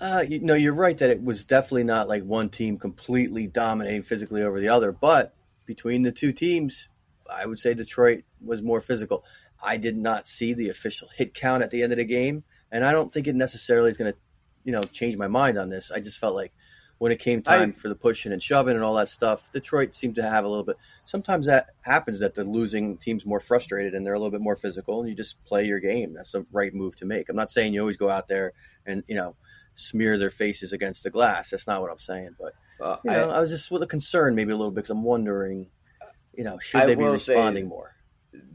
Uh, you, no, you're right that it was definitely not like one team completely dominating physically over the other, but between the two teams, I would say Detroit was more physical. I did not see the official hit count at the end of the game, and I don't think it necessarily is going to, you know, change my mind on this. I just felt like when it came time I, for the pushing and shoving and all that stuff, Detroit seemed to have a little bit. Sometimes that happens that the losing team's more frustrated and they're a little bit more physical, and you just play your game. That's the right move to make. I'm not saying you always go out there and you know smear their faces against the glass. That's not what I'm saying. But uh, you know, I, I, was just with a concern maybe a little bit because I'm wondering, you know, should I they be responding say, more?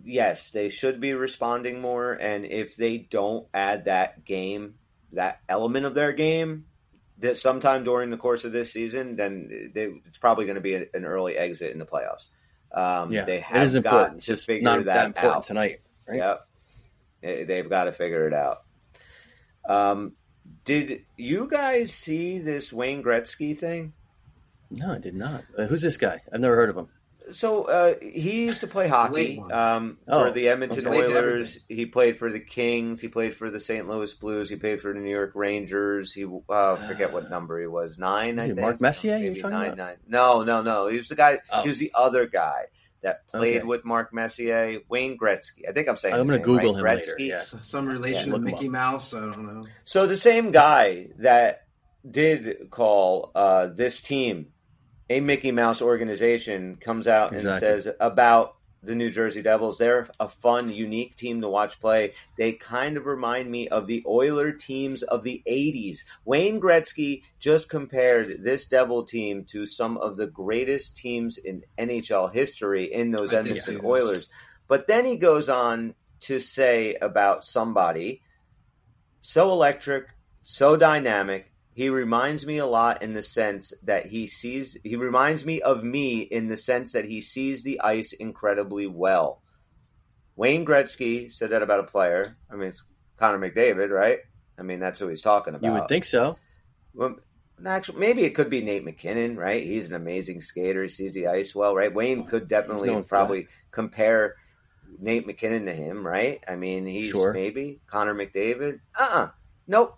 Yes, they should be responding more. And if they don't add that game, that element of their game, that sometime during the course of this season, then they, it's probably going to be an early exit in the playoffs. Um, yeah, they have it is important. to just figure not that, that out tonight. Right? Yep, they've got to figure it out. Um, did you guys see this Wayne Gretzky thing? No, I did not. Uh, who's this guy? I've never heard of him. So uh, he used to play hockey um, oh, for the Edmonton Oilers. He played for the Kings. He played for the St. Louis Blues. He played for the New York Rangers. He uh, forget what number he was. Nine, I think. Mark Messier. Maybe nine, about? nine. No, no, no. He was the guy. Oh. He was the other guy that played okay. with Mark Messier, Wayne Gretzky. I think I'm saying. I'm going to Google right? him Gretzky. later. Yeah. Some relation yeah, to Mickey Mouse. I don't know. So the same guy that did call uh, this team a Mickey Mouse organization comes out exactly. and says about the New Jersey Devils. They're a fun, unique team to watch play. They kind of remind me of the Oiler teams of the 80s. Wayne Gretzky just compared this Devil team to some of the greatest teams in NHL history in those I Edmonton Oilers. But then he goes on to say about somebody so electric, so dynamic, he reminds me a lot in the sense that he sees he reminds me of me in the sense that he sees the ice incredibly well. Wayne Gretzky said that about a player. I mean, it's Connor McDavid, right? I mean, that's who he's talking about. You would think so. Well, actually, maybe it could be Nate MacKinnon, right? He's an amazing skater. He sees the ice well, right? Wayne could definitely probably compare Nate MacKinnon to him, right? I mean, he's sure. maybe Connor McDavid. Uh uh-uh. uh Nope.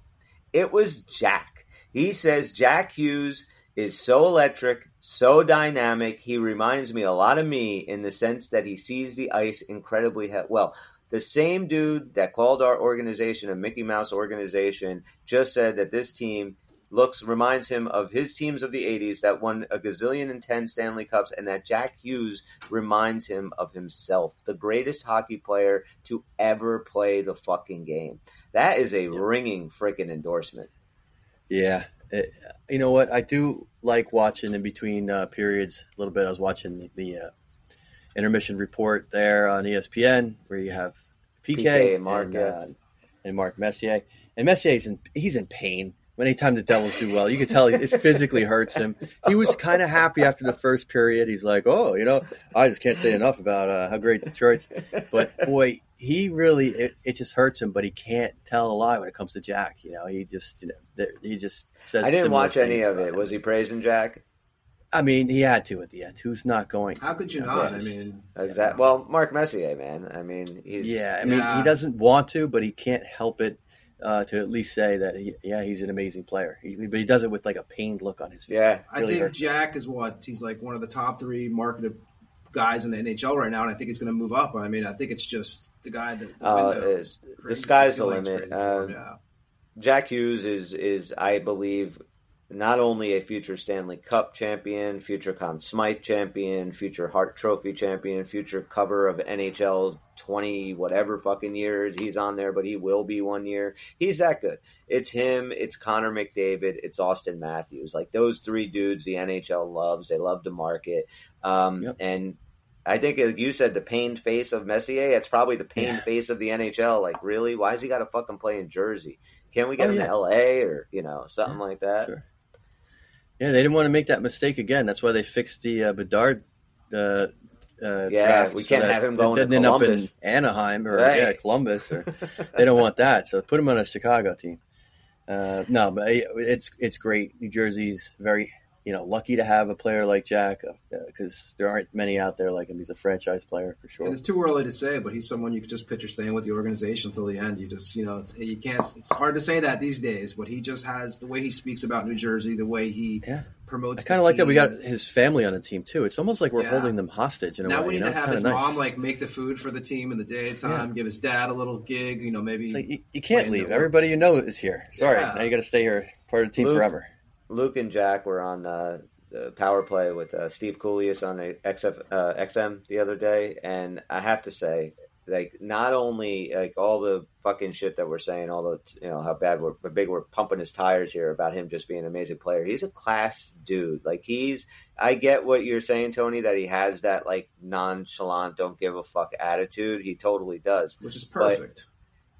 It was Jack. He says Jack Hughes is so electric, so dynamic. He reminds me a lot of me in the sense that he sees the ice incredibly he- well. The same dude that called our organization a Mickey Mouse organization just said that this team looks reminds him of his teams of the 80s that won a gazillion and 10 Stanley Cups and that Jack Hughes reminds him of himself, the greatest hockey player to ever play the fucking game. That is a ringing freaking endorsement. Yeah, it, you know what? I do like watching in between uh, periods a little bit. I was watching the, the uh, intermission report there on ESPN where you have PK, PK and Mark and, uh, and, Mark Messier, and Messier's in he's in pain. Anytime the Devils do well, you can tell it physically hurts him. He was kind of happy after the first period. He's like, "Oh, you know, I just can't say enough about uh, how great Detroit's." But boy, he really it, it, just hurts him, but he can't tell a lie when it comes to Jack. You know, he just you know he just says. I didn't watch any of it. Him. Was he praising Jack? I mean, he had to at the end. Who's not going? To? How could you not? I mean, exactly. Well, Mark Messier, man. I mean, he's yeah. I mean, yeah. he doesn't want to, but he can't help it uh, to at least say that he, yeah, he's an amazing player. He, but he does it with like a pained look on his face. Yeah, really I think Jack is what he's like one of the top three marketed guys in the NHL right now, and I think he's going to move up. I mean, I think it's just the guy that the, uh, is, the sky's the limit. Uh, yeah. Jack Hughes is is I believe not only a future Stanley Cup champion, future Conn Smythe champion, future Hart Trophy champion, future cover of NHL twenty whatever fucking years he's on there, but he will be one year. He's that good. It's him. It's Connor McDavid. It's Auston Matthews. Like those three dudes, the NHL loves. They love to market. Um, Yep. And I think like you said the pained face of Messier. It's probably the pained Yeah. face of the NHL. Like really, why has he got to fucking play in Jersey? Can't we get Oh, him yeah. to L.A. or you know something like that? Sure. Yeah, they didn't want to make that mistake again. That's why they fixed the uh, Bedard. Uh, uh, Yeah, draft we can't that have him going to didn't end up in Anaheim or Right. yeah, Columbus. Or, they don't want that, so put him on a Chicago team. Uh, no, but it's it's great. New Jersey's very you know lucky to have a player like Jack because there aren't many out there like him. He's a franchise player for sure. And it's too early to say, but he's someone you could just picture staying with the organization until the end. You just, you know, it's, you can't. It's hard to say that these days, but he just has the way he speaks about New Jersey, the way he Yeah. Promotes. I kind of like that we got his family on the team too. It's almost like we're Yeah. holding them hostage in a Now way. we You need know, to have his nice. mom like make the food for the team in the daytime, give his dad a little gig. You know, maybe It's like you, you can't leave. Everybody you know is here. Sorry, Yeah. now you got to stay here, part of the team Luke- forever. Luke and Jack were on uh, the power play with uh, Steve Kouleas on the XF, uh, XM the other day, and I have to say, like, not only like all the fucking shit that we're saying, all the you know how bad we're how big we're pumping his tires here about him just being an amazing player. He's a class dude. Like he's, I get what you're saying, Tony, that he has that like nonchalant, don't give a fuck attitude. He totally does which is perfect.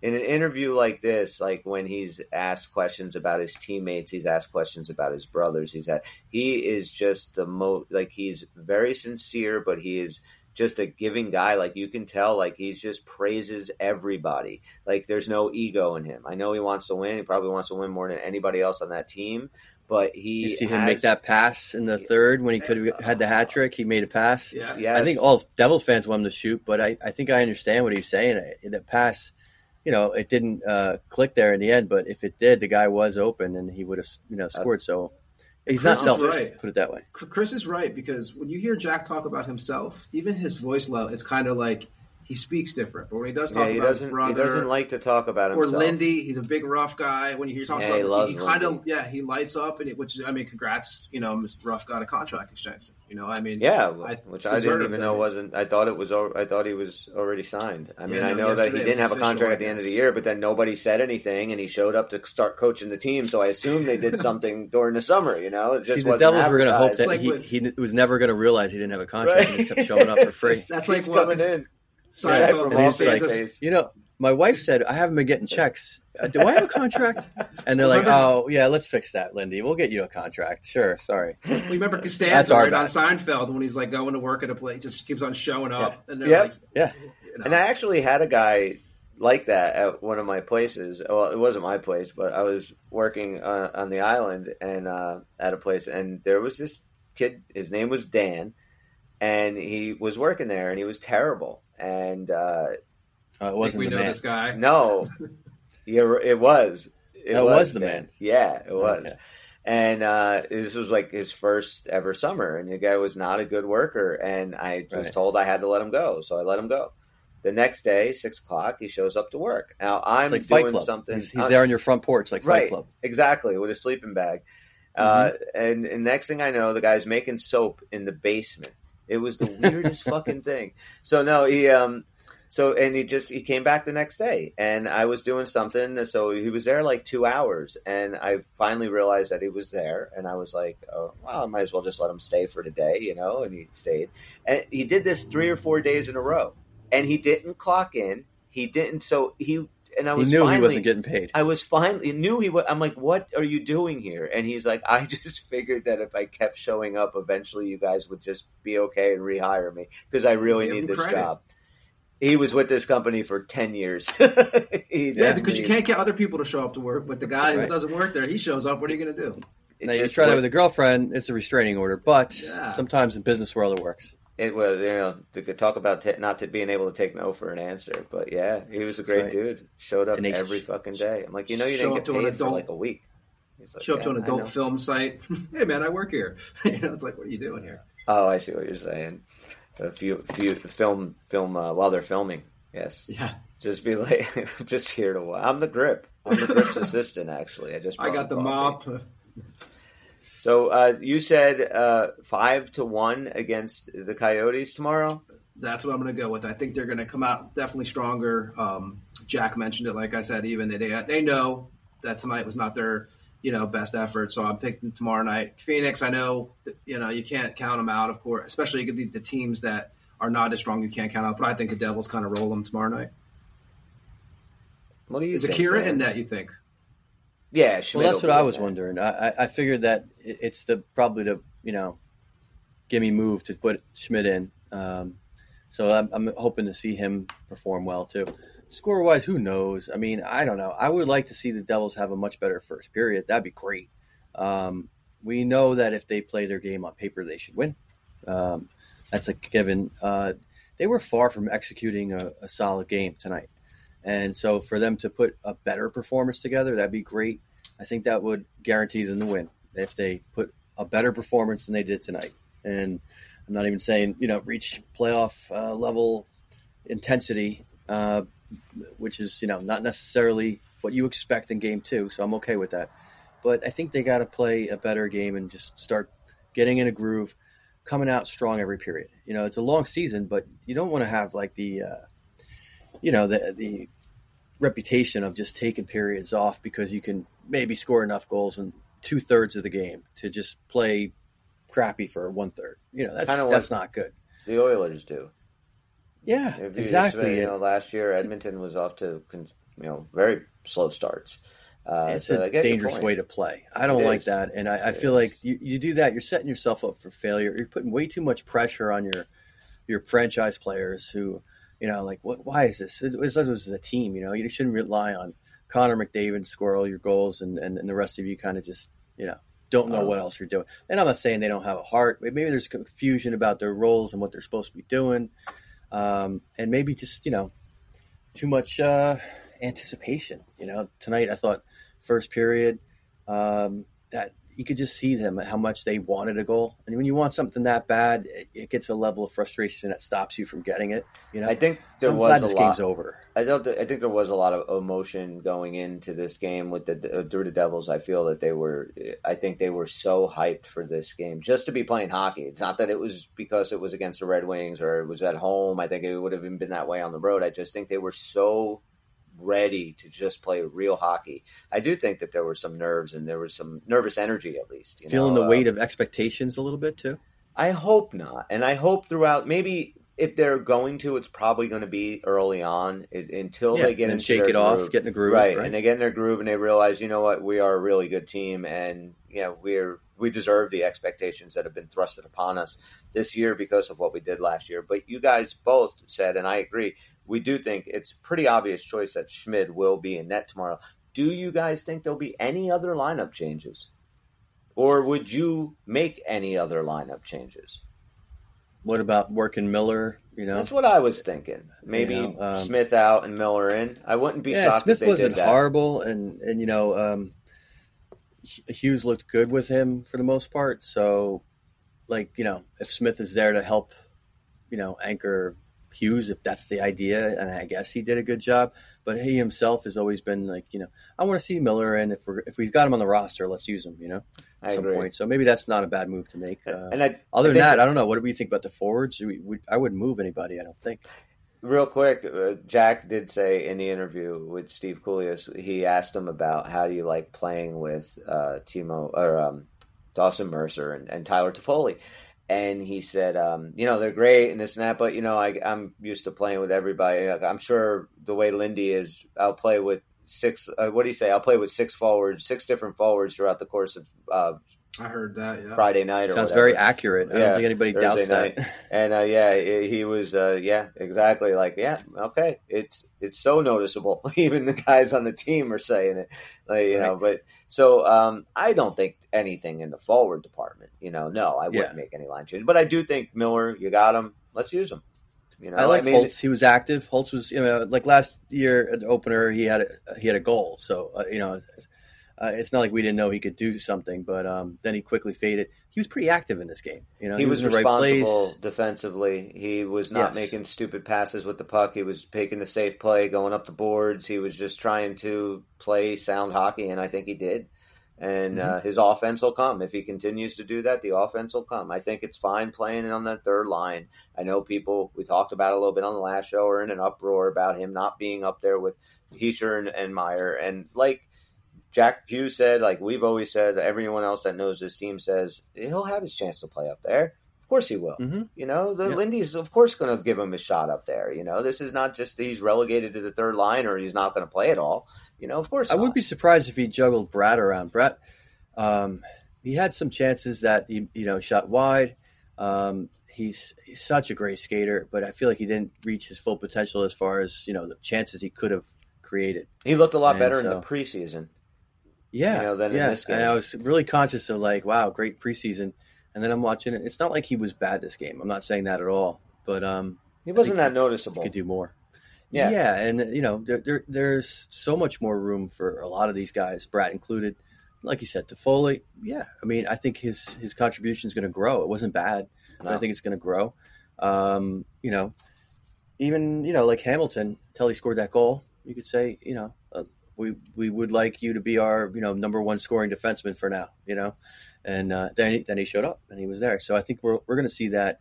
in an interview like this, like when he's asked questions about his teammates, he's asked questions about his brothers. He's had he is just the most like he's very sincere, but he is just a giving guy. Like you can tell, like he's just praises everybody. Like there's no ego in him. I know he wants to win. He probably wants to win more than anybody else on that team. But he You see him has- make that pass in the third when he could have had the hat trick. He made a pass. yeah, Yes. I think all Devils fans want him to shoot, but I, I think I understand what he's saying. The pass, you know, it didn't uh, click there in the end, but if it did, the guy was open and he would have, you know, scored. So he's not Chris is selfish. right. Put it that way. Chris is right because when you hear Jack talk about himself, even his voice level, it's kind of like he speaks different. But when he does talk yeah, he about his doesn't. brother, He doesn't like to talk about or. Lindy, he's a big rough guy. When he talks Yeah, about, he loves he, kind of yeah, he lights up, and it, which I mean, congrats, you know, Mr. Ruff got a contract extension. You know, I mean, Yeah, I- which I didn't even know mean. wasn't. I thought it was. I thought he was already signed. I mean, Yeah, I know that he didn't have a contract at the end of the year, but then nobody said anything, and he showed up to start coaching the team. So I assume they did something during the summer. You know, it just See, the wasn't Devils were going to hope that like he, what- he was never going to realize he didn't have a contract and Right. just kept showing up for free. That's like coming in. Seinfeld Yeah, from And he's like, you know, my wife said I haven't been getting checks. Uh, Do I have a contract? And they're like, "Oh, yeah, let's fix that, Lindy. We'll get you a contract. Sure, sorry." We remember That's Costanza our right on. Seinfeld when he's like going to work at a place, just keeps on showing up, and they're Yep. like, Yeah. you know, And I actually had a guy like that at one of my places. Well, it wasn't my place, but I was working uh, on the island and uh, at a place, and there was this kid. His name was Dan, and he was working there, and he was terrible. And uh, Uh, it wasn't we the know man. this guy. no, yeah, it was. It That was the Dan. man. Yeah, it was. Okay. And uh, this was like his first ever summer, and the guy was not a good worker. And I was Right. told I had to let him go, so I let him go. The next day, six o'clock, he shows up to work. Now I'm It's like Fight doing Club. something. He's, he's uh, there on your front porch, like Fight right, Club. exactly, with a sleeping bag. Uh, and, and next thing I know, the guy's making soap in the basement. It was the weirdest fucking thing. So no, he um, so and he just he came back the next day, and I was doing something. So he was there like two hours, and I finally realized that he was there, and I was like, oh, well, I might as well just let him stay for today, you know. And he stayed, and he did this three or four days in a row, and he didn't clock in. He didn't. So he and I He was knew finally, he wasn't getting paid. I was finally knew he was. I'm like, what are you doing here? And he's like, I just figured that if I kept showing up, eventually you guys would just be okay and rehire me because I really Give need this credit. job. He was with this company for ten years. Yeah, because you can't get other people to show up to work, but the guy Right. who doesn't work there, he shows up. What are you going to do? It Now, you try that with a girlfriend, it's a restraining order. But Yeah. sometimes in business world, it works. It was you know they could talk about t- not to being able to take no for an answer, but yeah, he was a great right. dude. Showed up Tenacious. every fucking day. I'm like, you know, you Show didn't up get to an paid for like a week. He's like, Show up to an adult film site. hey, man, I work here. you know, it's like, what are you doing here? Oh, I see what you're saying. A few, few film, film uh, while they're filming. Yes, Yeah, just be like, I'm just here to. wa- I'm the grip. I'm the grip's assistant. Actually, I just. I got the coffee. mop. So uh, you said uh, five to one against the Coyotes tomorrow. That's what I'm going to go with. I think they're going to come out definitely stronger. Um, Jack mentioned it, like I said, even they they know that tonight was not their you know best effort. So I'm picking tomorrow night. Phoenix, I know that, you know you can't count them out, of course, especially the, the teams that are not as strong. You can't count out, but I think the Devils kind of roll them tomorrow night. What do you Is think, Akira in that? You think? Yeah, Well, that's what I was there. wondering. I, I- I figured that it's the probably the you know, gimme move to put Schmid in. Um, so I'm, I'm hoping to see him perform well too. Score wise, who knows? I mean, I don't know. I would like to see the Devils have a much better first period. That'd be great. Um, we know that if they play their game on paper, they should win. Um, that's a given. Uh, they were far from executing a, a solid game tonight. And so for them to put a better performance together, that'd be great. I think that would guarantee them the win if they put a better performance than they did tonight. And I'm not even saying, you know, reach playoff uh, level intensity, uh, which is, you know, not necessarily what you expect in game two. So I'm okay with that. But I think they got to play a better game and just start getting in a groove, coming out strong every period. You know, it's a long season, but you don't want to have like the, uh, you know, the, the reputation of just taking periods off because you can maybe score enough goals in two thirds of the game to just play crappy for one third. You know, that's Kinda that's not good. The Oilers do. Yeah, you exactly. You know, last year Edmonton was off to you know very slow starts. Uh, it's so a dangerous way to play. I don't It like is. that, and I, I feel is. like you, you do that, you're setting yourself up for failure. You're putting way too much pressure on your your franchise players who, you know, like what? Why is this? It was, it was a team. You know, you shouldn't rely on Connor McDavid to score all your goals, and, and, and the rest of you kind of just you know don't know Oh. what else you're doing. And I'm not saying they don't have a heart. Maybe there's confusion about their roles and what they're supposed to be doing, um, and maybe just you know too much uh, anticipation. You know, tonight I thought first period um, that you could just see them how much they wanted a goal, and when you want something that bad, it, it gets a level of frustration that stops you from getting it. You know, I think So there I'm was glad a this lot. game's over. I that, I think there was a lot of emotion going into this game with the uh, through the Devils. I feel that they were. I think they were so hyped for this game just to be playing hockey. It's not that it was because it was against the Red Wings or it was at home. I think it would have been that way on the road. I just think they were so ready to just play real hockey. I do think that there were some nerves and there was some nervous energy at least. You Feeling know? the Uh, weight of expectations a little bit too. I hope not, and I hope throughout. Maybe if they're going to, it's probably going to be early on it, until Yeah, they get and shake it off, groove. get in the groove, right? right? And they get in their groove, and they realize, you know what, we are a really good team, and you know we're we deserve the expectations that have been thrusted upon us this year because of what we did last year. But you guys both said, and I agree, we do think it's a pretty obvious choice that Schmid will be in net tomorrow. Do you guys think there'll be any other lineup changes? Or would you make any other lineup changes? What about working Miller? You know, That's what I was thinking. Maybe You know, um, Smith out and Miller in. I wouldn't be yeah, shocked Smith if they wasn't horrible, and and you know, um, Hughes looked good with him for the most part. So, like you know, if Smith is there to help, you know, anchor Hughes, if that's the idea, and I guess he did a good job. But he himself has always been like, you know, I want to see Miller, and if we're if we've got him on the roster, let's use him. You know, I at some agree. point. So maybe that's not a bad move to make. Uh, and I, other I than that, I don't know. What do we think about the forwards? We, we, I wouldn't move anybody. I don't think. Real quick, uh, Jack did say in the interview with Steve Kouleas, he asked him about how do you like playing with uh, Timo or um, Dawson Mercer and, and Tyler Toffoli. And he said, um, you know, they're great and this and that, but you know, I, I'm used to playing with everybody. I'm sure the way Lindy is, I'll play with six. Uh, what do you say? I'll play with six forwards, six different forwards throughout the course of uh, I heard that. Yeah. Friday night. Or Sounds whatever. very accurate. I Yeah, don't think anybody Thursday doubts night. that. And uh, yeah, he he was uh, yeah exactly like yeah okay it's it's so noticeable. Even the guys on the team are saying it, like, you know. But so um, I don't think anything in the forward department. You know, no, I wouldn't Yeah. make any line change. But I do think Miller, you got him. Let's use him. You know, I like mean, Holtz. He was active. Holtz was, you know, like last year at the opener, he had a, he had a goal. So uh, you know, uh, it's not like we didn't know he could do something. But um, then he quickly faded. He was pretty active in this game. You know, he, was, in the right responsible defensively. He was not Yes. making stupid passes with the puck. He was taking the safe play, going up the boards. He was just trying to play sound hockey, and I think he did. And Mm-hmm. uh, his offense will come. If he continues to do that, the offense will come. I think it's fine playing on that third line. I know people, we talked about a little bit on the last show, are in an uproar about him not being up there with Hischier and, and Meier. And like Jack Hughes said, like we've always said, everyone else that knows this team says he'll have his chance to play up there. Of course he will. Mm-hmm. You know, the Yeah. Lindy's of course going to give him a shot up there. You know, this is not just he's relegated to the third line or he's not going to play at all. You know, of course. I not. wouldn't be surprised if he juggled Bratt around. Bratt, um, he had some chances that he, you know, shot wide. Um, he's, he's such a great skater, but I feel like he didn't reach his full potential as far as you know the chances he could have created. He looked a lot And better in the preseason. Yeah, You know, than in yeah. this game. And I was really conscious of like, wow, great preseason. And then I'm watching it. It's not like he was bad this game. I'm not saying that at all. But um, He wasn't that he noticeable. could do more. Yeah. yeah, and you know, there, there, there's so much more room for a lot of these guys, Bratt included. Like you said, Toffoli, yeah. I mean, I think his his contribution is going to grow. It wasn't bad, but I think it's going to grow. Um, you know, even you know, like Hamilton, until he scored that goal, you could say, you know, uh, we we would like you to be our you know number one scoring defenseman for now, you know, and uh, then he, then he showed up and he was there. So I think we're we're going to see that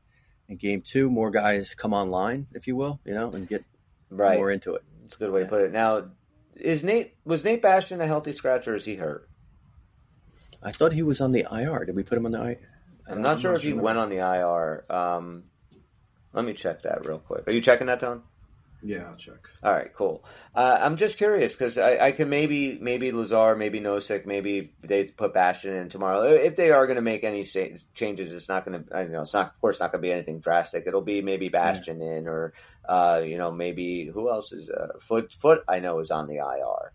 in game two. More guys come online, if you will, you know, and get right. more into it. It's a good way to put it. Now, is Nate was Nate Bastian a healthy scratch or is he hurt? I thought he was on the IR. Did we put him on the IR? I'm not sure if he went on the IR. Um, let me check that real quick. Are you checking that, Tone? Yeah, I'll check. All right, cool. Uh, I'm just curious because I, I can maybe maybe Lazar, maybe Nosek, maybe they put Bastian in tomorrow. If they are going to make any changes, it's not going to. I know it's not. Of course, not going to be anything drastic. It'll be maybe Bastian in, or uh, you know, maybe who else is uh, Foote? Foote I know is on the IR.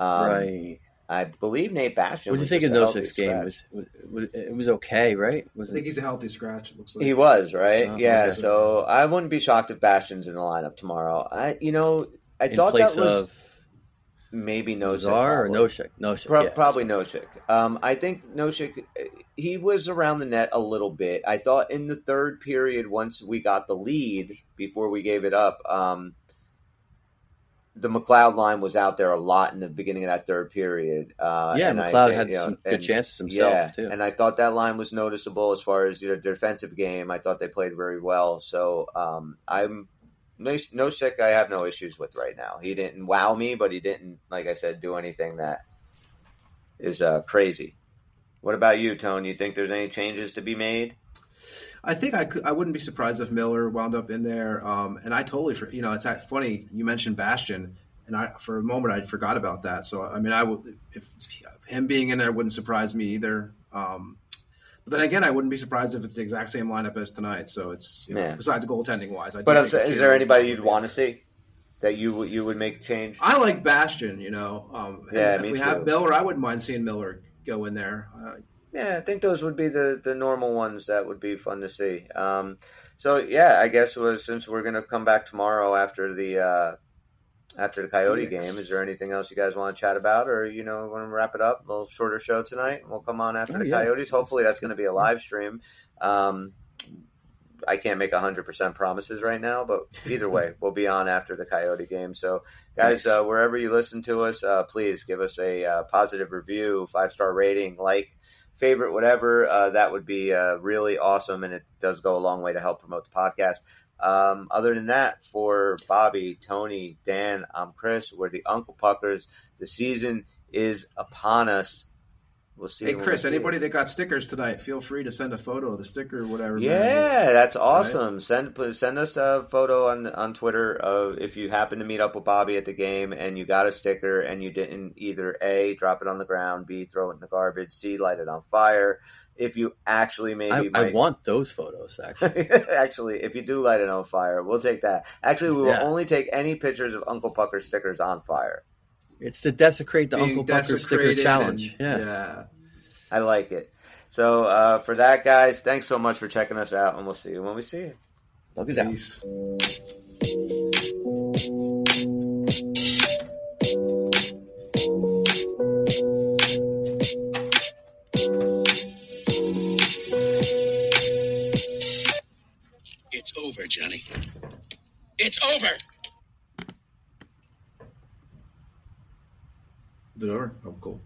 Um, right. I believe Nate Bastian. What do you think of just a healthy game? Was, was, was it was okay, right? I think it, he's a healthy scratch. It looks like He was right, Oh, yeah. okay. So I wouldn't be shocked if Bastian's in the lineup tomorrow. I, you know, I in thought place that was of maybe Nosek Nazar or probably. Noshek? Noshek, Pro- yeah. Probably Noshik. Um, I think Noshik, he was around the net a little bit. I thought in the third period, once we got the lead, before we gave it up, um, the McLeod line was out there a lot in the beginning of that third period. Uh, Yeah, and I McLeod think, had you know, some good chances himself yeah, too. and I thought that line was noticeable as far as their defensive game. I thought they played very well. So um, I'm no, no sick. I have no issues with right now. He didn't wow me, but he didn't, like I said, do anything that is uh, crazy. What about you, Tone? You think there's any changes to be made? I think I could. I wouldn't be surprised if Miller wound up in there. Um, and I totally, for, you know, it's funny you mentioned Bastian, and I for a moment I forgot about that. So I mean, I would if him being in there wouldn't surprise me either. Um, but then again, I wouldn't be surprised if it's the exact same lineup as tonight. So it's you know, Yeah. besides goaltending wise. I But I'm think saying, the is there anybody you'd want to see that you would- you would make a change? I like Bastian. You know, um, Yeah, if we too. have Miller, I wouldn't mind seeing Miller go in there. Uh, Yeah, I think those would be the, the normal ones that would be fun to see. Um, so yeah, I guess was since we're gonna come back tomorrow after the uh, after the Coyote Phoenix. game, is there anything else you guys want to chat about, or you know, want to wrap it up? A little shorter show tonight. We'll come on after Oh, the yeah. Coyotes. Hopefully, that's going to be a live stream. Um, I can't make hundred percent promises right now, but either way, we'll be on after the Coyote game. So, guys, Nice. uh, wherever you listen to us, uh, please give us a uh, positive review, five star rating, like, favorite, whatever. Uh, that would be uh, really awesome, and it does go a long way to help promote the podcast. Um, other than that, for Bobby, Tony, Dan, I'm Chris. We're the Uncle Puckers. The season is upon us. We'll see. hey, when we Chris, see it. anybody that got stickers tonight, feel free to send a photo of the sticker or whatever. man. Yeah, that's awesome. Send send us a photo on on Twitter of if you happen to meet up with Bobby at the game and you got a sticker and you didn't either a drop it on the ground, b throw it in the garbage, c light it on fire. If you actually maybe I, I want those photos actually. actually, if you do light it on fire, we'll take that. Actually, we will Yeah. only take any pictures of Uncle Pucker stickers on fire. It's to desecrate the Being Uncle Pucker sticker challenge. and- yeah. yeah. I like it. So uh, for that, guys, thanks so much for checking us out, and we'll see you when we see you. Look at that. It's over, Johnny. It's over. Over? Oh, cool.